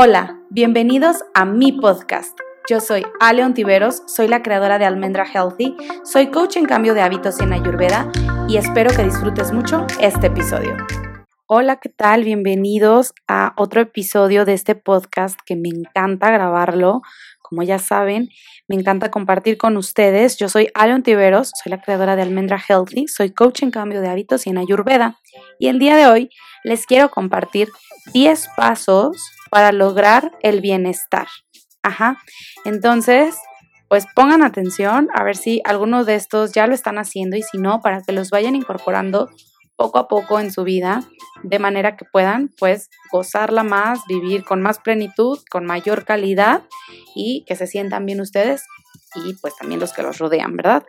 Hola, bienvenidos a mi podcast. Yo soy Ale Ontiveros, soy la creadora de Almendra Healthy, soy coach en cambio de hábitos en Ayurveda y espero que disfrutes mucho este episodio. Hola, ¿qué tal? Bienvenidos a otro episodio de este podcast que me encanta grabarlo. Como ya saben, me encanta compartir con ustedes. Yo soy Ale Ontiveros, soy la creadora de Almendra Healthy, soy coach en cambio de hábitos y en Ayurveda. Y el día de hoy les quiero compartir 10 pasos para lograr el bienestar. Ajá. Entonces, pues pongan atención a ver si algunos de estos ya lo están haciendo y si no, para que los vayan incorporando poco a poco en su vida, de manera que puedan pues gozarla más, vivir con más plenitud, con mayor calidad y que se sientan bien ustedes y pues también los que los rodean, ¿verdad?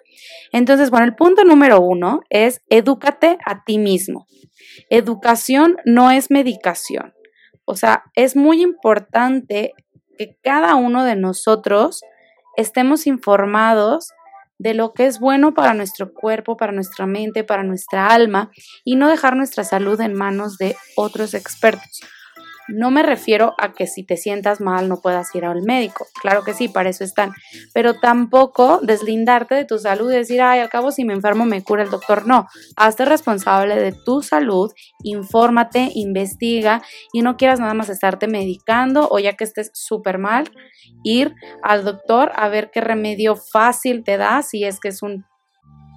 Entonces, bueno, el punto número uno es edúcate a ti mismo. Educación no es medicación. O sea, es muy importante que cada uno de nosotros estemos informados de lo que es bueno para nuestro cuerpo, para nuestra mente, para nuestra alma y no dejar nuestra salud en manos de otros expertos. No me refiero a que si te sientas mal no puedas ir al médico. Claro que sí, para eso están. Pero tampoco deslindarte de tu salud y decir, ay, al cabo si me enfermo me cura el doctor. No, hazte responsable de tu salud, infórmate, investiga y no quieras nada más estarte medicando o ya que estés súper mal, ir al doctor a ver qué remedio fácil te da, si es que es un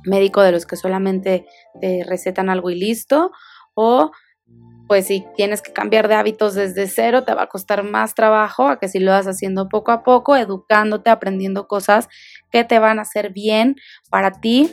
médico de los que solamente te recetan algo y listo, o pues si tienes que cambiar de hábitos desde cero, te va a costar más trabajo a que si lo vas haciendo poco a poco, educándote, aprendiendo cosas que te van a hacer bien para ti.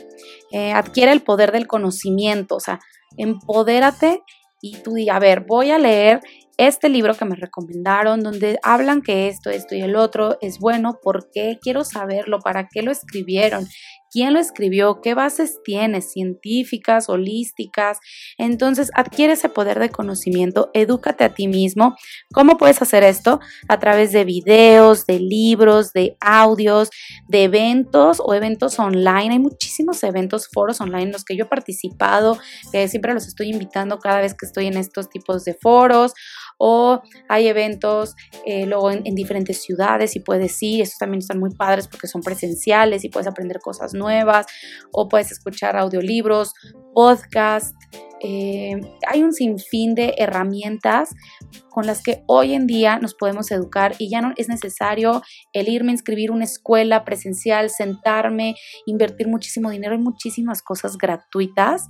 Eh, adquiere el poder del conocimiento, o sea, empodérate y tú digas, a ver, voy a leer este libro que me recomendaron, donde hablan que esto, esto y el otro es bueno, ¿por qué? Quiero saberlo, ¿para qué lo escribieron? Quién lo escribió, qué bases tiene, científicas, holísticas. Entonces, adquiere ese poder de conocimiento, edúcate a ti mismo. ¿Cómo puedes hacer esto? A través de videos, de libros, de audios, de eventos o eventos online. Hay muchísimos eventos, foros online en los que yo he participado, que siempre los estoy invitando cada vez que estoy en estos tipos de foros o hay eventos eh, luego en, en, diferentes ciudades y puedes ir, estos también están muy padres porque son presenciales y puedes aprender cosas nuevas o puedes escuchar audiolibros, podcast, eh, hay un sinfín de herramientas con las que hoy en día nos podemos educar y ya no es necesario el irme a inscribir una escuela presencial, sentarme, invertir muchísimo dinero. Hay muchísimas cosas gratuitas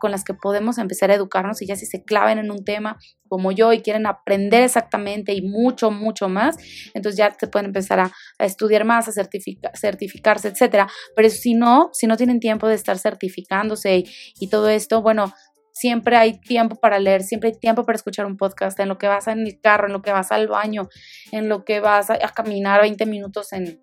con las que podemos empezar a educarnos y ya si se claven en un tema como yo y quieren aprender exactamente y mucho, mucho más, entonces ya se pueden empezar a, estudiar más, a certificarse, etcétera. Pero si no, si no tienen tiempo de estar certificándose y todo esto, bueno, siempre hay tiempo para leer, siempre hay tiempo para escuchar un podcast, en lo que vas en el carro, en lo que vas al baño, en lo que vas a, caminar 20 minutos en,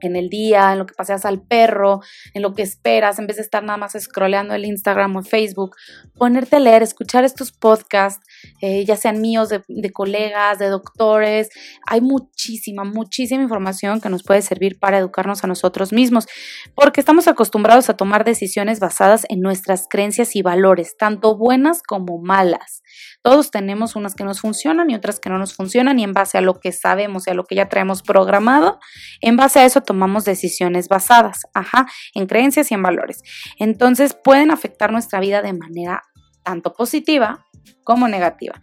en el día, en lo que paseas al perro, en lo que esperas, en vez de estar nada más scrolleando el Instagram o Facebook, ponerte a leer, escuchar estos podcasts, eh, ya sean míos, de, colegas, de doctores. Hay muchísima, muchísima información que nos puede servir para educarnos a nosotros mismos, porque estamos acostumbrados a tomar decisiones basadas en nuestras creencias y valores, tanto buenas como malas. Todos tenemos unas que nos funcionan y otras que no nos funcionan y en base a lo que sabemos y a lo que ya traemos programado, en base a eso tomamos decisiones basadas, ajá, en creencias y en valores. Entonces pueden afectar nuestra vida de manera tanto positiva como negativa.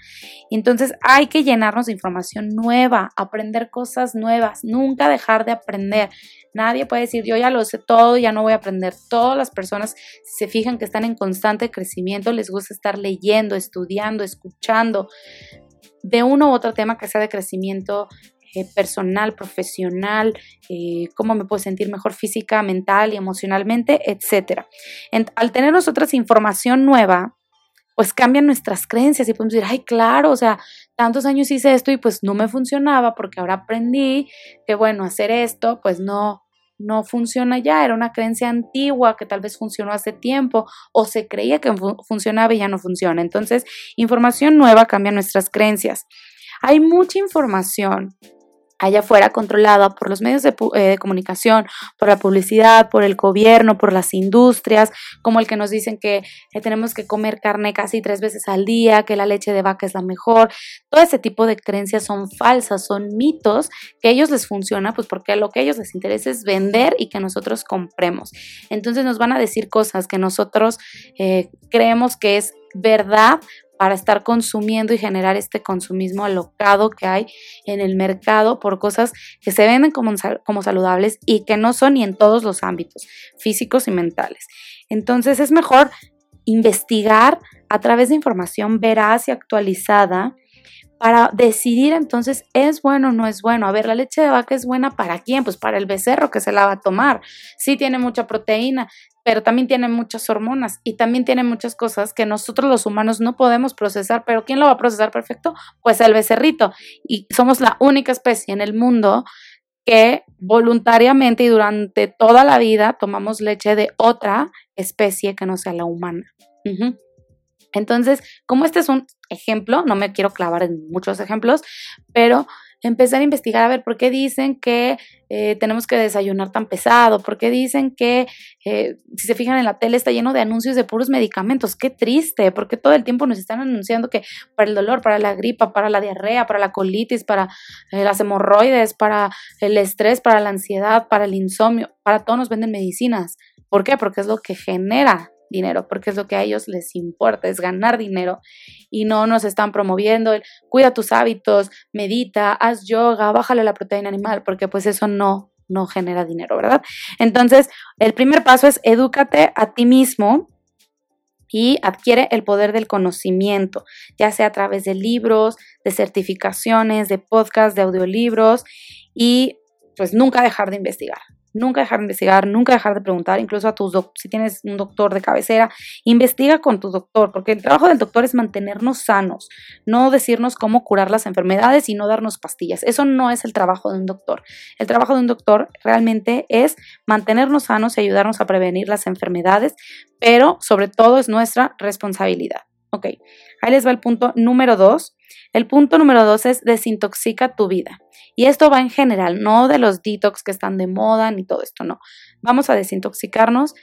Entonces hay que llenarnos de información nueva, aprender cosas nuevas, nunca dejar de aprender. Nadie puede decir, yo ya lo sé todo, ya no voy a aprender. Todas las personas, si se fijan que están en constante crecimiento, les gusta estar leyendo, estudiando, escuchando de uno u otro tema que sea de crecimiento eh, personal, profesional, eh, cómo me puedo sentir mejor física, mental y emocionalmente, etc. al tener nosotras información nueva, pues cambian nuestras creencias y podemos decir, ay, claro, o sea, tantos años hice esto y pues no me funcionaba porque ahora aprendí que, bueno, hacer esto, pues no, no funciona ya, era una creencia antigua que tal vez funcionó hace tiempo o se creía que funcionaba y ya no funciona. Entonces, información nueva cambia nuestras creencias. Hay mucha información allá afuera controlada por los medios de, eh, comunicación, por la publicidad, por el gobierno, por las industrias, como el que nos dicen que tenemos que comer carne casi tres veces al día, que la leche de vaca es la mejor. Todo ese tipo de creencias son falsas, son mitos que a ellos les funciona, pues porque lo que a ellos les interesa es vender y que nosotros compremos. Entonces nos van a decir cosas que nosotros eh, creemos que es verdad para estar consumiendo y generar este consumismo alocado que hay en el mercado por cosas que se venden como, como saludables y que no son ni en todos los ámbitos, físicos y mentales. Entonces es mejor investigar a través de información veraz y actualizada para decidir entonces es bueno o no es bueno. A ver, la leche de vaca es buena para quién? Pues para el becerro que se la va a tomar. Sí tiene mucha proteína, pero también tiene muchas hormonas y también tiene muchas cosas que nosotros los humanos no podemos procesar, pero ¿quién lo va a procesar perfecto? Pues el becerrito. Y somos la única especie en el mundo que voluntariamente y durante toda la vida tomamos leche de otra especie que no sea la humana. Entonces, como este es un ejemplo, no me quiero clavar en muchos ejemplos, pero empezar a investigar a ver por qué dicen que eh, tenemos que desayunar tan pesado, por qué dicen que, eh, si se fijan en la tele, está lleno de anuncios de puros medicamentos. Qué triste, porque todo el tiempo nos están anunciando que para el dolor, para la gripa, para la diarrea, para la colitis, para eh, las hemorroides, para el estrés, para la ansiedad, para el insomnio, para todo nos venden medicinas. ¿Por qué? Porque es lo que genera dinero, porque es lo que a ellos les importa, es ganar dinero y no nos están promoviendo el cuida tus hábitos, medita, haz yoga, bájale la proteína animal, porque pues eso no no genera dinero, ¿verdad? Entonces, el primer paso es edúcate a ti mismo y adquiere el poder del conocimiento, ya sea a través de libros, de certificaciones, de podcasts, de audiolibros y pues nunca dejar de investigar. Nunca dejar de investigar, nunca dejar de preguntar, incluso a tus si tienes un doctor de cabecera, investiga con tu doctor, porque el trabajo del doctor es mantenernos sanos, no decirnos cómo curar las enfermedades y no darnos pastillas. Eso no es el trabajo de un doctor. El trabajo de un doctor realmente es mantenernos sanos y ayudarnos a prevenir las enfermedades, pero sobre todo es nuestra responsabilidad. Ok, ahí les va el punto número dos. El punto número dos es desintoxica tu vida. Y esto va en general, no de los detox que están de moda ni todo esto, no. Vamos a desintoxicarnos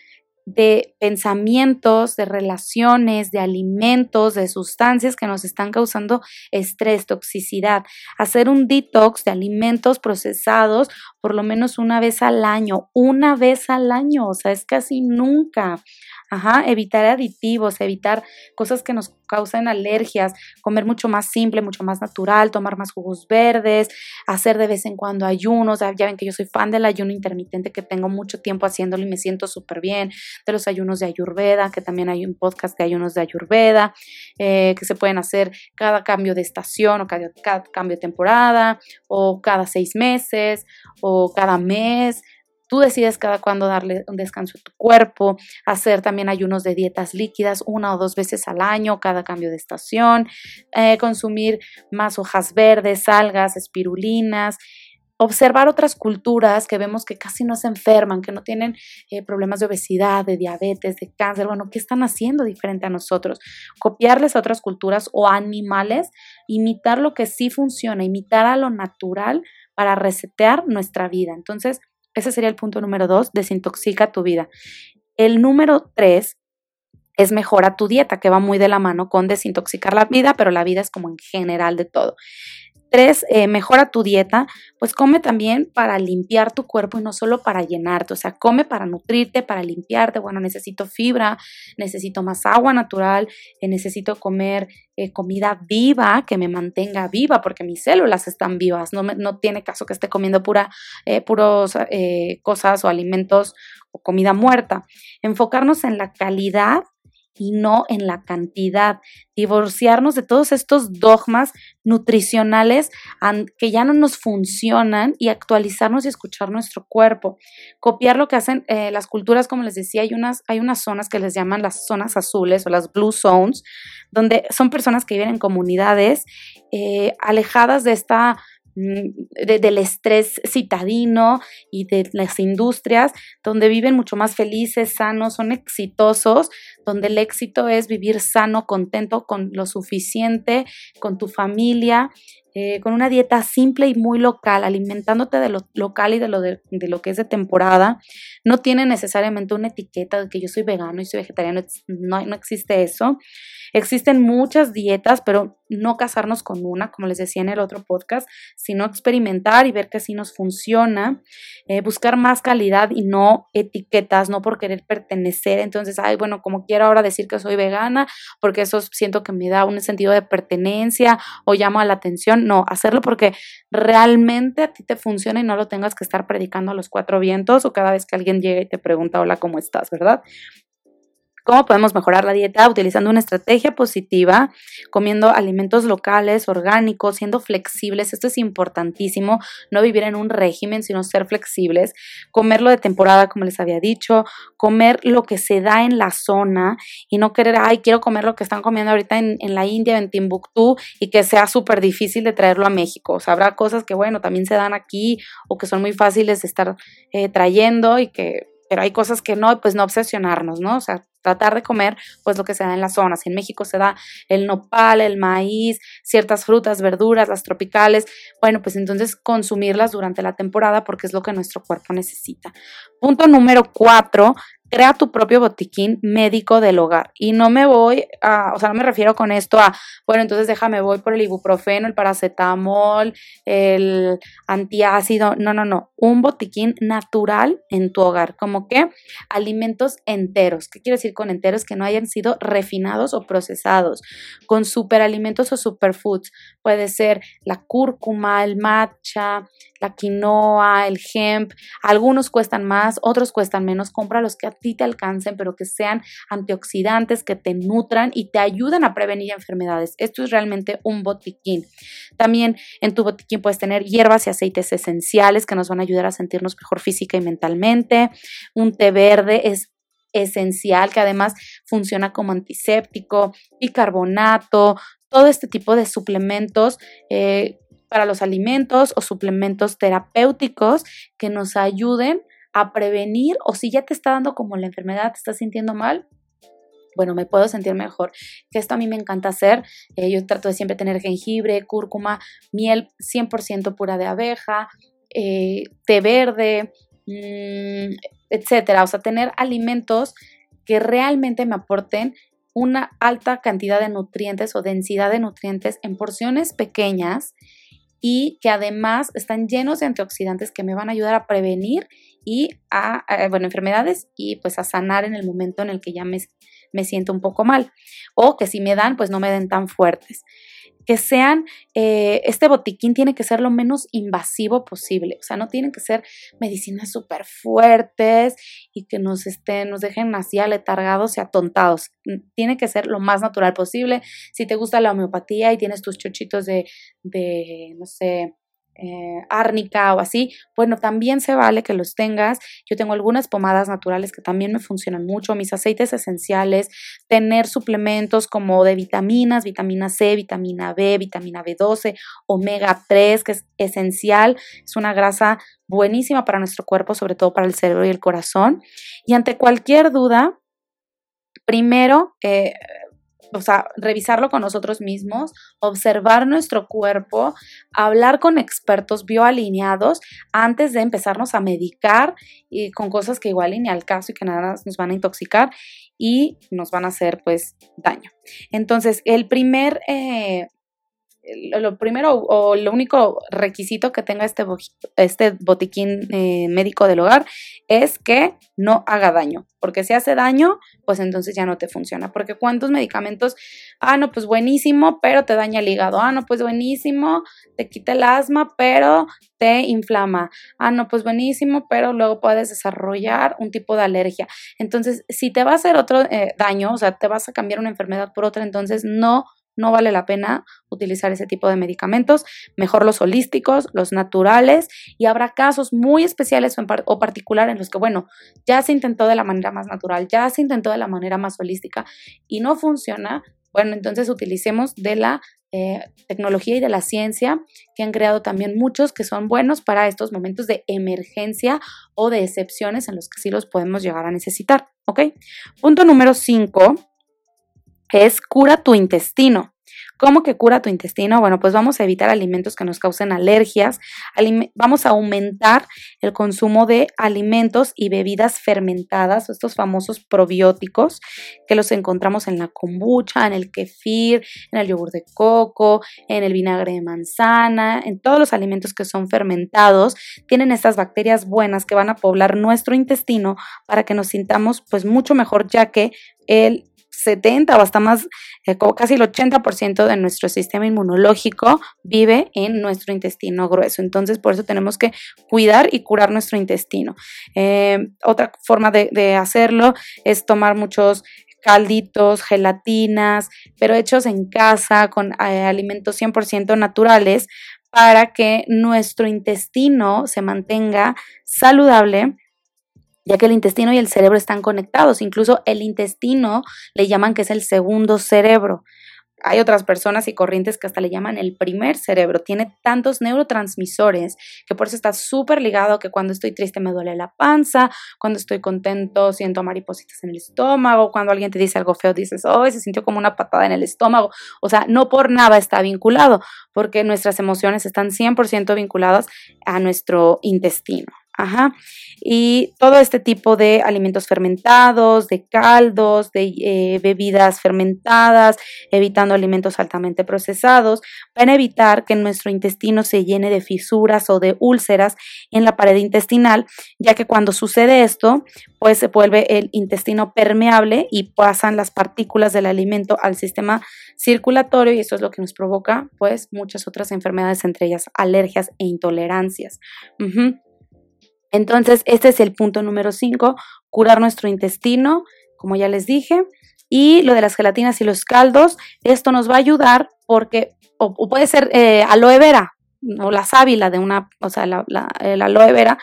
de pensamientos, de relaciones, de alimentos, de sustancias que nos están causando estrés, toxicidad. Hacer un detox de alimentos procesados por lo menos una vez al año, una vez al año, o sea, es casi nunca. Ajá, evitar aditivos, evitar cosas que nos causen alergias, comer mucho más simple, mucho más natural, tomar más jugos verdes, hacer de vez en cuando ayunos. Ya ven que yo soy fan del ayuno intermitente, que tengo mucho tiempo haciéndolo y me siento súper bien. De los ayunos de Ayurveda, que también hay un podcast de ayunos de Ayurveda, eh, que se pueden hacer cada cambio de estación o cada, cambio de temporada, o cada seis meses, o cada mes. Tú decides cada cuándo darle un descanso a tu cuerpo, hacer también ayunos de dietas líquidas una o dos veces al año, cada cambio de estación, eh, consumir más hojas verdes, algas, espirulinas, observar otras culturas que vemos que casi no se enferman, que no tienen eh, problemas de obesidad, de diabetes, de cáncer, bueno, ¿qué están haciendo diferente a nosotros? Copiarles a otras culturas o animales, imitar lo que sí funciona, imitar a lo natural para resetear nuestra vida. Entonces, ese sería el punto número dos, desintoxica tu vida. El número tres es mejora tu dieta, que va muy de la mano con desintoxicar la vida, pero la vida es como en general de todo. Tres, eh, mejora tu dieta, pues come también para limpiar tu cuerpo y no solo para llenarte, o sea, come para nutrirte, para limpiarte, bueno, necesito fibra, necesito más agua natural, eh, necesito comer eh, comida viva que me mantenga viva porque mis células están vivas, no, no tiene caso que esté comiendo pura, puros cosas o alimentos o comida muerta. Enfocarnos en la calidad y no en la cantidad. Divorciarnos de todos estos dogmas nutricionales que ya no nos funcionan y actualizarnos y escuchar nuestro cuerpo. Copiar lo que hacen eh, las culturas, como les decía, hay unas, hay unas zonas que les llaman las zonas azules o las blue zones, donde son personas que viven en comunidades eh, alejadas de esta Mm, del estrés citadino y de las industrias, donde viven mucho más felices, sanos, son exitosos, donde el éxito es vivir sano, contento, con lo suficiente, con tu familia, eh, con una dieta simple y muy local, alimentándote de lo local y de lo, de, lo que es de temporada. No tiene necesariamente una etiqueta de que yo soy vegano y soy vegetariano, no, no existe eso. Existen muchas dietas, pero no casarnos con una, como les decía en el otro podcast, sino experimentar y ver que así nos funciona, eh, buscar más calidad y no etiquetas, no por querer pertenecer. Entonces, ay, bueno, como quiero ahora decir que soy vegana, porque eso siento que me da un sentido de pertenencia o llamo a la atención. No, hacerlo porque realmente a ti te funciona y no lo tengas que estar predicando a los cuatro vientos o cada vez que alguien llega y te pregunta, hola, ¿cómo estás? ¿Verdad? ¿Cómo podemos mejorar la dieta? Utilizando una estrategia positiva, comiendo alimentos locales, orgánicos, siendo flexibles. Esto es importantísimo, no vivir en un régimen, sino ser flexibles. Comerlo de temporada, como les había dicho, comer lo que se da en la zona y no querer, ay, quiero comer lo que están comiendo ahorita en, la India, en Timbuktu, y que sea súper difícil de traerlo a México. O sea, habrá cosas que, bueno, también se dan aquí o que son muy fáciles de estar eh, trayendo y que pero hay cosas que no, pues no obsesionarnos, ¿no? O sea, tratar de comer pues lo que se da en la zona. Si en México se da el nopal, el maíz, ciertas frutas, verduras, las tropicales, bueno, pues entonces consumirlas durante la temporada porque es lo que nuestro cuerpo necesita. Punto número cuatro, crea tu propio botiquín médico del hogar. Y no me voy a, o sea, no me refiero con esto a, bueno, entonces déjame, voy por el ibuprofeno, el paracetamol, el antiácido. No, no, no. Un botiquín natural en tu hogar. Como que alimentos enteros. ¿Qué quiero decir con enteros? Que no hayan sido refinados o procesados. Con superalimentos o superfoods. Puede ser la cúrcuma, el matcha, la quinoa, el hemp. Algunos cuestan más, otros cuestan menos. Compra los que a ti te alcancen, pero que sean antioxidantes, que te nutran y te ayuden a prevenir enfermedades. Esto es realmente un botiquín. También en tu botiquín puedes tener hierbas y aceites esenciales que nos van a ayudar a sentirnos mejor física y mentalmente. Un té verde es esencial que además funciona como antiséptico, bicarbonato, todo este tipo de suplementos eh, para los alimentos o suplementos terapéuticos que nos ayuden a prevenir o si ya te está dando como la enfermedad, te estás sintiendo mal, bueno, me puedo sentir mejor. Que esto a mí me encanta hacer. Eh, yo trato de siempre tener jengibre, cúrcuma, miel 100% pura de abeja, eh, té verde, mm, etcétera. O sea, tener alimentos que realmente me aporten una alta cantidad de nutrientes o densidad de nutrientes en porciones pequeñas y que además están llenos de antioxidantes que me van a ayudar a prevenir y a, bueno, enfermedades y pues a sanar en el momento en el que ya me, me siento un poco mal. O que si me dan pues no me den tan fuertes que sean, eh, este botiquín tiene que ser lo menos invasivo posible, o sea, no tienen que ser medicinas súper fuertes y que nos, estén, nos dejen así aletargados y atontados. Tiene que ser lo más natural posible. Si te gusta la homeopatía y tienes tus chochitos de, de no sé, eh, árnica o así, bueno, también se vale que los tengas. Yo tengo algunas pomadas naturales que también me funcionan mucho, mis aceites esenciales, tener suplementos como de vitaminas, vitamina C, vitamina B, vitamina B12, omega 3, que es esencial, es una grasa buenísima para nuestro cuerpo, sobre todo para el cerebro y el corazón. Y ante cualquier duda, primero, eh, o sea, revisarlo con nosotros mismos, observar nuestro cuerpo, hablar con expertos bioalineados antes de empezarnos a medicar y con cosas que igual ni al caso y que nada nos van a intoxicar y nos van a hacer pues daño. Entonces, el primer eh, lo primero o lo único requisito que tenga este, este botiquín eh, médico del hogar es que no haga daño, porque si hace daño, pues entonces ya no te funciona, porque cuántos medicamentos, ah, no, pues buenísimo, pero te daña el hígado, ah, no, pues buenísimo, te quita el asma, pero te inflama, ah, no, pues buenísimo, pero luego puedes desarrollar un tipo de alergia. Entonces, si te va a hacer otro eh, daño, o sea, te vas a cambiar una enfermedad por otra, entonces no no vale la pena utilizar ese tipo de medicamentos, mejor los holísticos, los naturales, y habrá casos muy especiales o, o particulares en los que, bueno, ya se intentó de la manera más natural, ya se intentó de la manera más holística y no funciona, Bueno, entonces utilicemos de la eh, tecnología y de la ciencia que han creado también muchos que son buenos para estos momentos de emergencia o de excepciones en los que sí los podemos llegar a necesitar. ¿Ok? Punto número 5 es cura tu intestino. ¿Cómo que cura tu intestino? Bueno, pues vamos a evitar alimentos que nos causen alergias, vamos a aumentar el consumo de alimentos y bebidas fermentadas, estos famosos probióticos que los encontramos en la kombucha, en el kefir, en el yogur de coco, en el vinagre de manzana, en todos los alimentos que son fermentados, tienen estas bacterias buenas que van a poblar nuestro intestino para que nos sintamos pues mucho mejor ya que el 70 o hasta más, eh, casi el 80% de nuestro sistema inmunológico vive en nuestro intestino grueso. Entonces, por eso tenemos que cuidar y curar nuestro intestino. Eh, otra forma de, hacerlo es tomar muchos calditos, gelatinas, pero hechos en casa con eh, alimentos 100% naturales para que nuestro intestino se mantenga saludable ya que el intestino y el cerebro están conectados. Incluso el intestino le llaman que es el segundo cerebro. Hay otras personas y corrientes que hasta le llaman el primer cerebro. Tiene tantos neurotransmisores que por eso está súper ligado que cuando estoy triste me duele la panza, cuando estoy contento siento maripositas en el estómago, cuando alguien te dice algo feo dices, oh, se sintió como una patada en el estómago. O sea, no por nada está vinculado, porque nuestras emociones están 100% vinculadas a nuestro intestino. Ajá. Y todo este tipo de alimentos fermentados, de caldos, de eh, bebidas fermentadas, evitando alimentos altamente procesados, van a evitar que nuestro intestino se llene de fisuras o de úlceras en la pared intestinal, ya que cuando sucede esto, pues se vuelve el intestino permeable y pasan las partículas del alimento al sistema circulatorio y eso es lo que nos provoca pues muchas otras enfermedades, entre ellas alergias e intolerancias. Entonces, este es el punto número 5, curar nuestro intestino, como ya les dije. Y lo de las gelatinas y los caldos, esto nos va a ayudar porque, o, puede ser eh, aloe vera, o la sábila de una, o sea, la, el aloe vera,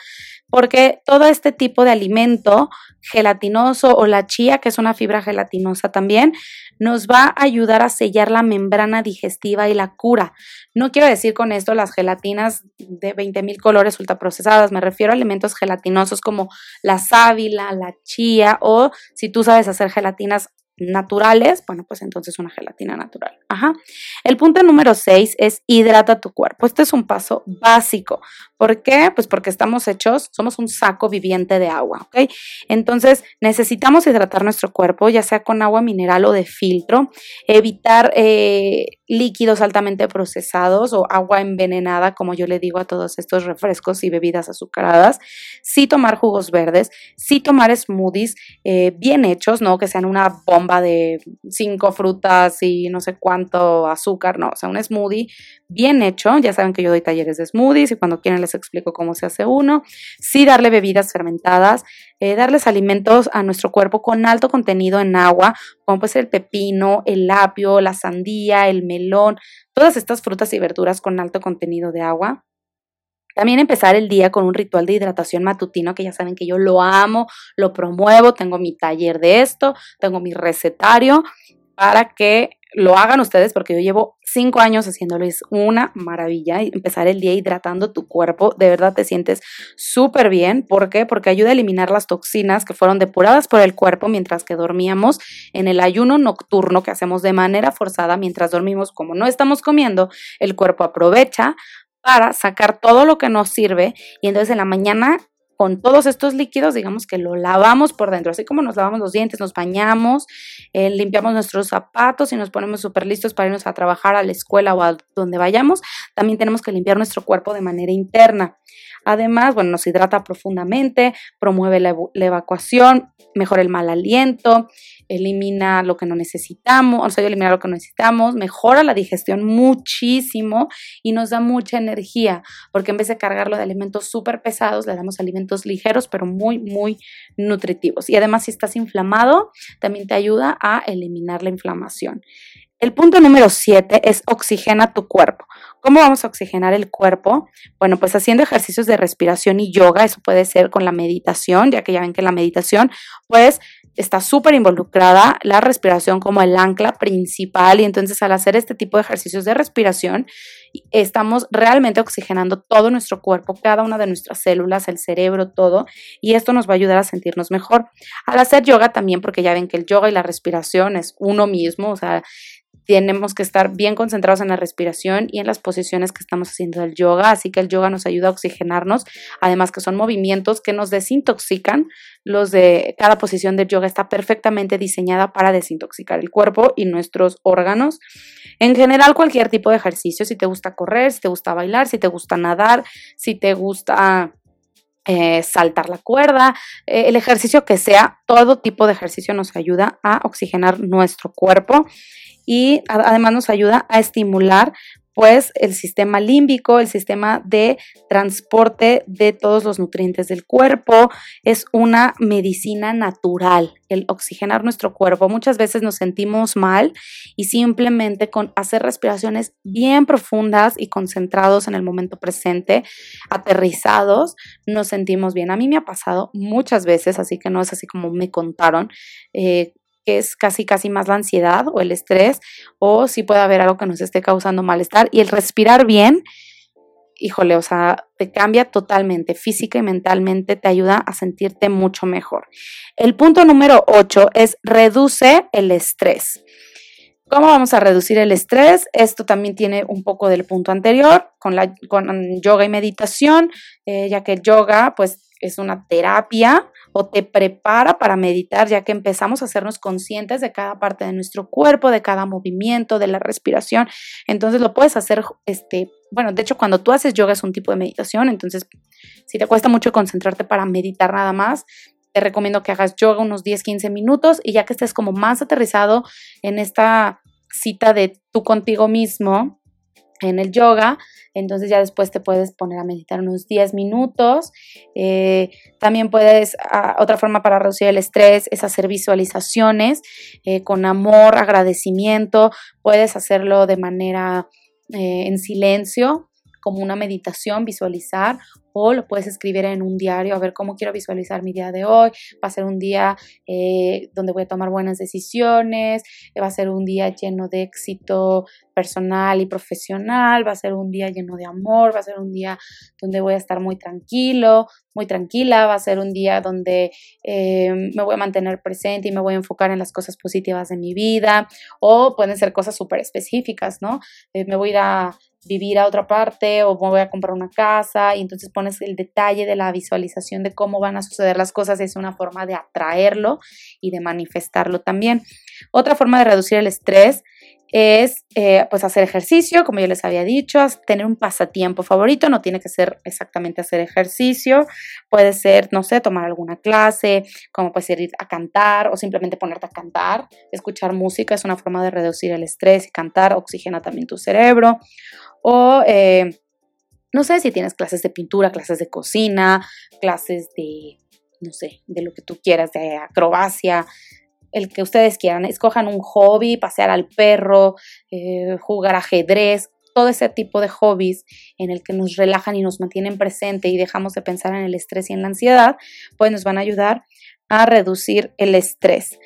porque todo este tipo de alimento gelatinoso o la chía, que es una fibra gelatinosa también, nos va a ayudar a sellar la membrana digestiva y la cura. No quiero decir con esto las gelatinas de 20 mil colores ultraprocesadas, me refiero a alimentos gelatinosos como la sábila, la chía o si tú sabes hacer gelatinas naturales, bueno, pues entonces una gelatina natural. Ajá. El punto número 6 es hidrata tu cuerpo. Este es un paso básico. ¿Por qué? Pues porque estamos hechos, somos un saco viviente de agua, ¿ok? Entonces necesitamos hidratar nuestro cuerpo, ya sea con agua mineral o de filtro, evitar eh, líquidos altamente procesados o agua envenenada, como yo le digo a todos estos refrescos y bebidas azucaradas, sí tomar jugos verdes, sí tomar smoothies eh, bien hechos, ¿no? Que sean una bomba de cinco frutas y no sé cuánto azúcar, no, o sea, un smoothie bien hecho, ya saben que yo doy talleres de smoothies y cuando quieren les explico cómo se hace uno, sí darle bebidas fermentadas, eh, darles alimentos a nuestro cuerpo con alto contenido en agua, como ser el pepino, el apio, la sandía, el melón, todas estas frutas y verduras con alto contenido de agua. También empezar el día con un ritual de hidratación matutino, que ya saben que yo lo amo, lo promuevo, tengo mi taller de esto, tengo mi recetario para que lo hagan ustedes porque yo llevo cinco años haciéndolo, es una maravilla empezar el día hidratando tu cuerpo, de verdad te sientes súper bien, ¿por qué? Porque ayuda a eliminar las toxinas que fueron depuradas por el cuerpo mientras que dormíamos en el ayuno nocturno que hacemos de manera forzada mientras dormimos, como no estamos comiendo, el cuerpo aprovecha para sacar todo lo que nos sirve y entonces en la mañana con todos estos líquidos, digamos que lo lavamos por dentro, así como nos lavamos los dientes, nos bañamos, eh, limpiamos nuestros zapatos y nos ponemos súper listos para irnos a trabajar a la escuela o a donde vayamos, también tenemos que limpiar nuestro cuerpo de manera interna. Además, bueno, nos hidrata profundamente, promueve la, evacuación, mejora el mal aliento, elimina lo que no necesitamos, o sea, elimina lo que necesitamos, mejora la digestión muchísimo y nos da mucha energía, porque en vez de cargarlo de alimentos súper pesados, le damos alimentos ligeros, pero muy, muy nutritivos. Y además, si estás inflamado, también te ayuda a eliminar la inflamación. El punto número 7 es oxigena tu cuerpo. ¿Cómo vamos a oxigenar el cuerpo? Bueno, pues haciendo ejercicios de respiración y yoga, eso puede ser con la meditación, ya que ya ven que la meditación, pues está súper involucrada la respiración como el ancla principal y entonces al hacer este tipo de ejercicios de respiración estamos realmente oxigenando todo nuestro cuerpo, cada una de nuestras células, el cerebro, todo y esto nos va a ayudar a sentirnos mejor. Al hacer yoga también, porque ya ven que el yoga y la respiración es uno mismo, o sea, tenemos que estar bien concentrados en la respiración y en las posiciones que estamos haciendo del yoga, así que el yoga nos ayuda a oxigenarnos, además que son movimientos que nos desintoxican, los de cada posición del yoga está perfectamente diseñada para desintoxicar el cuerpo y nuestros órganos. En general, cualquier tipo de ejercicio, si te gusta correr, si te gusta bailar, si te gusta nadar, si te gusta eh, saltar la cuerda, eh, el ejercicio que sea, todo tipo de ejercicio nos ayuda a oxigenar nuestro cuerpo y además nos ayuda a estimular pues el sistema límbico, el sistema de transporte de todos los nutrientes del cuerpo, es una medicina natural, el oxigenar nuestro cuerpo. Muchas veces nos sentimos mal y simplemente con hacer respiraciones bien profundas y concentrados en el momento presente, aterrizados, nos sentimos bien. A mí me ha pasado muchas veces, así que no es así como me contaron. Eh, que es casi casi más la ansiedad o el estrés, o si puede haber algo que nos esté causando malestar. Y el respirar bien, híjole, o sea, te cambia totalmente, física y mentalmente, te ayuda a sentirte mucho mejor. El punto número 8 es reduce el estrés. ¿Cómo vamos a reducir el estrés? Esto también tiene un poco del punto anterior con, la, con yoga y meditación, eh, ya que el yoga pues es una terapia o te prepara para meditar, ya que empezamos a hacernos conscientes de cada parte de nuestro cuerpo, de cada movimiento, de la respiración. Entonces lo puedes hacer, este, bueno, de hecho cuando tú haces yoga es un tipo de meditación, entonces si te cuesta mucho concentrarte para meditar nada más, te recomiendo que hagas yoga unos 10, 15 minutos y ya que estés como más aterrizado en esta cita de tú contigo mismo, en el yoga, entonces ya después te puedes poner a meditar unos 10 minutos. Eh, también puedes, ah, otra forma para reducir el estrés es hacer visualizaciones eh, con amor, agradecimiento. Puedes hacerlo de manera eh, en silencio, como una meditación, visualizar, o lo puedes escribir en un diario, a ver cómo quiero visualizar mi día de hoy. Va a ser un día eh, donde voy a tomar buenas decisiones, va a ser un día lleno de éxito personal y profesional, va a ser un día lleno de amor, va a ser un día donde voy a estar muy tranquilo, muy tranquila, va a ser un día donde eh, me voy a mantener presente y me voy a enfocar en las cosas positivas de mi vida, o pueden ser cosas súper específicas, ¿no? Eh, me voy a ir a vivir a otra parte o voy a comprar una casa y entonces pones el detalle de la visualización de cómo van a suceder las cosas, es una forma de atraerlo y de manifestarlo también. Otra forma de reducir el estrés es eh, pues hacer ejercicio, como yo les había dicho, tener un pasatiempo favorito, no tiene que ser exactamente hacer ejercicio, puede ser, no sé, tomar alguna clase, como puede ser ir a cantar o simplemente ponerte a cantar, escuchar música es una forma de reducir el estrés y cantar oxigena también tu cerebro. O eh, no sé si tienes clases de pintura, clases de cocina, clases de, no sé, de lo que tú quieras, de acrobacia, el que ustedes quieran. Escojan un hobby, pasear al perro, eh, jugar ajedrez, todo ese tipo de hobbies en el que nos relajan y nos mantienen presente y dejamos de pensar en el estrés y en la ansiedad, pues nos van a ayudar a reducir el estrés.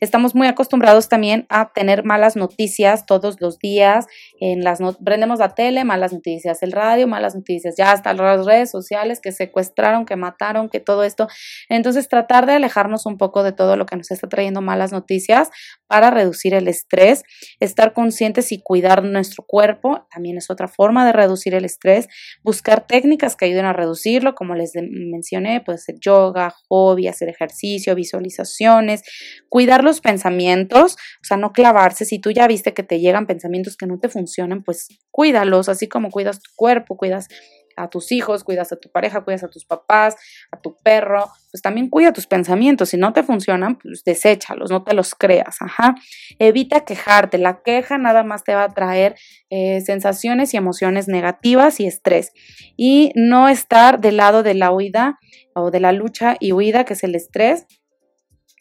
Estamos muy acostumbrados también a tener malas noticias todos los días. En las prendemos la tele, malas noticias, el radio, malas noticias, ya hasta las redes sociales que secuestraron, que mataron, que todo esto. Entonces, tratar de alejarnos un poco de todo lo que nos está trayendo malas noticias para reducir el estrés, estar conscientes y cuidar nuestro cuerpo, también es otra forma de reducir el estrés, buscar técnicas que ayuden a reducirlo, como les mencioné, puede ser yoga, hobby, hacer ejercicio, visualizaciones, cuidar los pensamientos, o sea, no clavarse. Si tú ya viste que te llegan pensamientos que no te funcionan, pues cuídalos, así como cuidas tu cuerpo, cuidas a tus hijos, cuidas a tu pareja, cuidas a tus papás, a tu perro, pues también cuida tus pensamientos. Si no te funcionan, pues deséchalos, no te los creas. Ajá. Evita quejarte. La queja nada más te va a traer eh, sensaciones y emociones negativas y estrés. Y no estar del lado de la huida o de la lucha y huida, que es el estrés,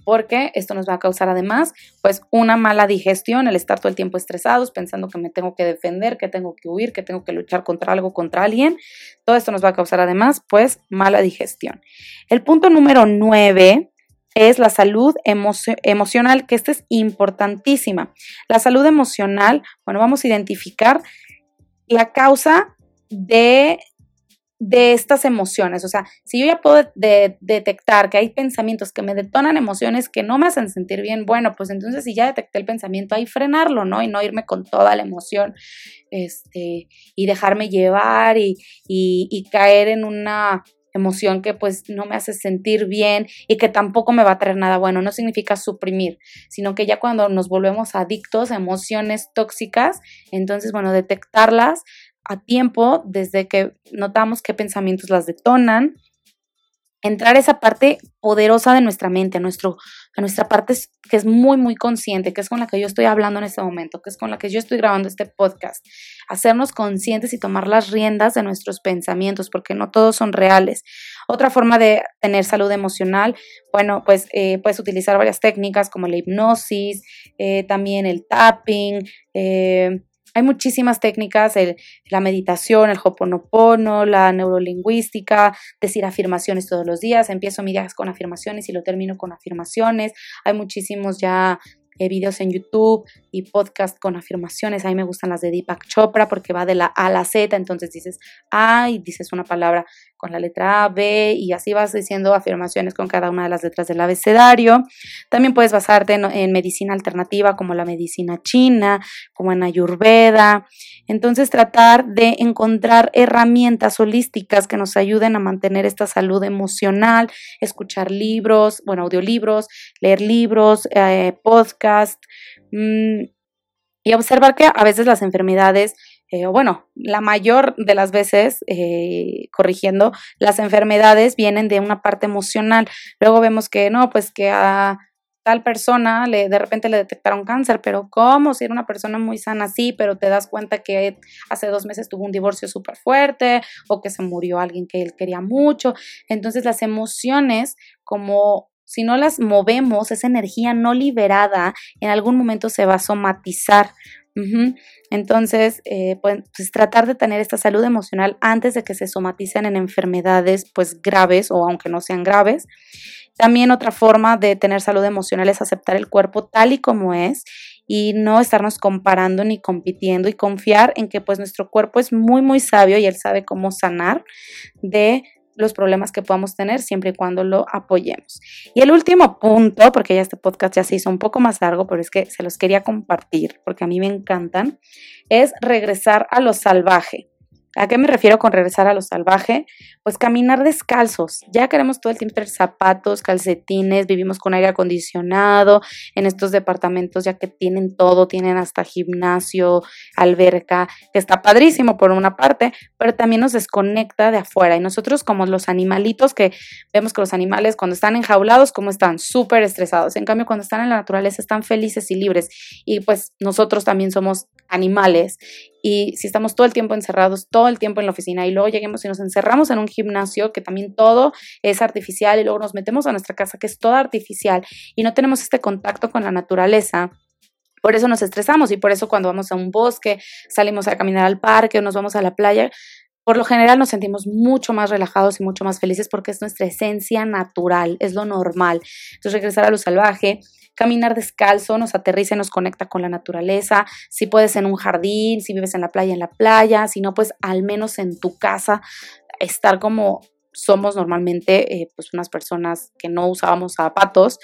porque esto nos va a causar además pues una mala digestión, el estar todo el tiempo estresados, pensando que me tengo que defender, que tengo que huir, que tengo que luchar contra algo, contra alguien. Todo esto nos va a causar además pues mala digestión. El punto número nueve es la salud emocional, que esta es importantísima. La salud emocional, bueno, vamos a identificar la causa de de estas emociones. O sea, si yo ya puedo detectar que hay pensamientos que me detonan emociones que no me hacen sentir bien, bueno, pues entonces si ya detecté el pensamiento, ahí frenarlo, ¿no? Y no irme con toda la emoción este, y dejarme llevar y, y caer en una emoción que pues no me hace sentir bien y que tampoco me va a traer nada bueno. No significa suprimir, sino que ya cuando nos volvemos adictos a emociones tóxicas, entonces, bueno, detectarlas, a tiempo desde que notamos qué pensamientos las detonan, entrar a esa parte poderosa de nuestra mente, a, nuestro, a nuestra parte que es muy, muy consciente, que es con la que yo estoy hablando en este momento, que es con la que yo estoy grabando este podcast. Hacernos conscientes y tomar las riendas de nuestros pensamientos, porque no todos son reales. Otra forma de tener salud emocional, bueno, pues eh, puedes utilizar varias técnicas como la hipnosis, eh, también el tapping, eh, hay muchísimas técnicas, la meditación, el hoponopono, la neurolingüística, decir afirmaciones todos los días. Empiezo mi día con afirmaciones y lo termino con afirmaciones. Hay muchísimos ya eh, videos en YouTube y podcast con afirmaciones. A mí me gustan las de Deepak Chopra porque va de la A a la Z, entonces dices A y dices una palabra con la letra A, B y así vas diciendo afirmaciones con cada una de las letras del abecedario. También puedes basarte en, medicina alternativa como la medicina china, como en Ayurveda. Entonces tratar de encontrar herramientas holísticas que nos ayuden a mantener esta salud emocional, escuchar libros, bueno, audiolibros, leer libros, eh, podcast. Mm, y observar que a veces las enfermedades eh, o bueno, la mayor de las veces, eh, corrigiendo, las enfermedades vienen de una parte emocional. Luego vemos que no, pues que a tal persona le, de repente le detectaron cáncer, pero ¿cómo? Si era una persona muy sana, sí, pero te das cuenta que hace dos meses tuvo un divorcio súper fuerte o que se murió alguien que él quería mucho. Entonces las emociones como si no las movemos, esa energía no liberada en algún momento se va a somatizar. Entonces, eh, pues, pues, tratar de tener esta salud emocional antes de que se somaticen en enfermedades pues graves o aunque no sean graves. También otra forma de tener salud emocional es aceptar el cuerpo tal y como es y no estarnos comparando ni compitiendo y confiar en que pues nuestro cuerpo es muy muy sabio y él sabe cómo sanar de los problemas que podamos tener siempre y cuando lo apoyemos. Y el último punto, porque ya este podcast ya se hizo un poco más largo, pero es que se los quería compartir porque a mí me encantan, es regresar a lo salvaje. ¿A qué me refiero con regresar a lo salvaje? Pues caminar descalzos. Ya queremos todo el tiempo tener zapatos, calcetines, vivimos con aire acondicionado en estos departamentos ya que tienen todo, tienen hasta gimnasio, alberca, que está padrísimo por una parte, pero también nos desconecta de afuera. Y nosotros como los animalitos que vemos que los animales cuando están enjaulados, como están súper estresados. En cambio, cuando están en la naturaleza están felices y libres. Y pues nosotros también somos animales y si estamos todo el tiempo encerrados, todo el tiempo en la oficina y luego lleguemos y nos encerramos en un gimnasio que también todo es artificial y luego nos metemos a nuestra casa que es todo artificial y no tenemos este contacto con la naturaleza, por eso nos estresamos y por eso cuando vamos a un bosque, salimos a caminar al parque o nos vamos a la playa, por lo general nos sentimos mucho más relajados y mucho más felices porque es nuestra esencia natural, es lo normal. Entonces regresar a lo salvaje caminar descalzo nos aterriza y nos conecta con la naturaleza. Si puedes en un jardín, si vives en la playa, en la playa, si no, pues al menos en tu casa, estar como somos normalmente eh, pues unas personas que no usábamos zapatos,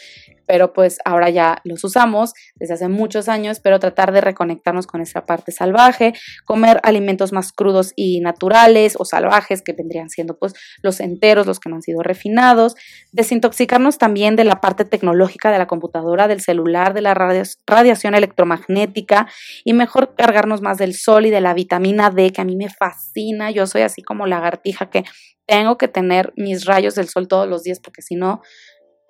pero pues ahora ya los usamos desde hace muchos años, pero tratar de reconectarnos con esa parte salvaje, comer alimentos más crudos y naturales o salvajes que vendrían siendo pues los enteros, los que no han sido refinados, desintoxicarnos también de la parte tecnológica de la computadora, del celular, de la radiación electromagnética y mejor cargarnos más del sol y de la vitamina D que a mí me fascina, yo soy así como lagartija que tengo que tener mis rayos del sol todos los días porque si no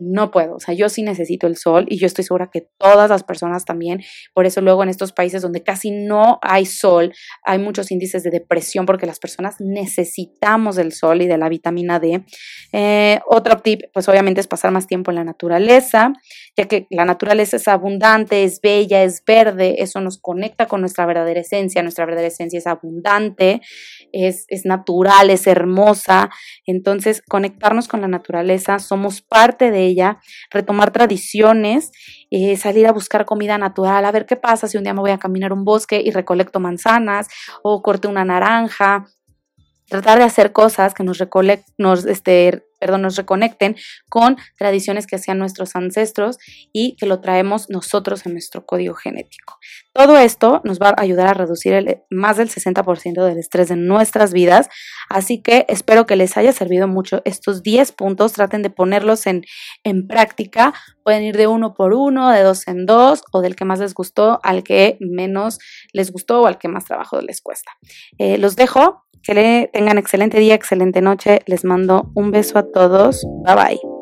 no puedo, o sea, yo sí necesito el sol y yo estoy segura que todas las personas también, por eso luego en estos países donde casi no hay sol, hay muchos índices de depresión porque las personas necesitamos del sol y de la vitamina D. Eh, otro tip, pues obviamente es pasar más tiempo en la naturaleza, ya que la naturaleza es abundante, es bella, es verde, eso nos conecta con nuestra verdadera esencia, nuestra verdadera esencia es abundante, es, es natural, es hermosa, entonces conectarnos con la naturaleza, somos parte de retomar tradiciones, eh, salir a buscar comida natural, a ver qué pasa si un día me voy a caminar un bosque y recolecto manzanas o corte una naranja, tratar de hacer cosas que nos, nos, este, perdón, nos reconecten con tradiciones que hacían nuestros ancestros y que lo traemos nosotros en nuestro código genético. Todo esto nos va a ayudar a reducir más del 60% del estrés de nuestras vidas, así que espero que les haya servido mucho estos 10 puntos, traten de ponerlos en, en práctica, pueden ir de uno por uno, de dos en dos o del que más les gustó al que menos les gustó o al que más trabajo les cuesta. Eh, los dejo, que le tengan excelente día, excelente noche. Les mando un beso a todos. Bye bye.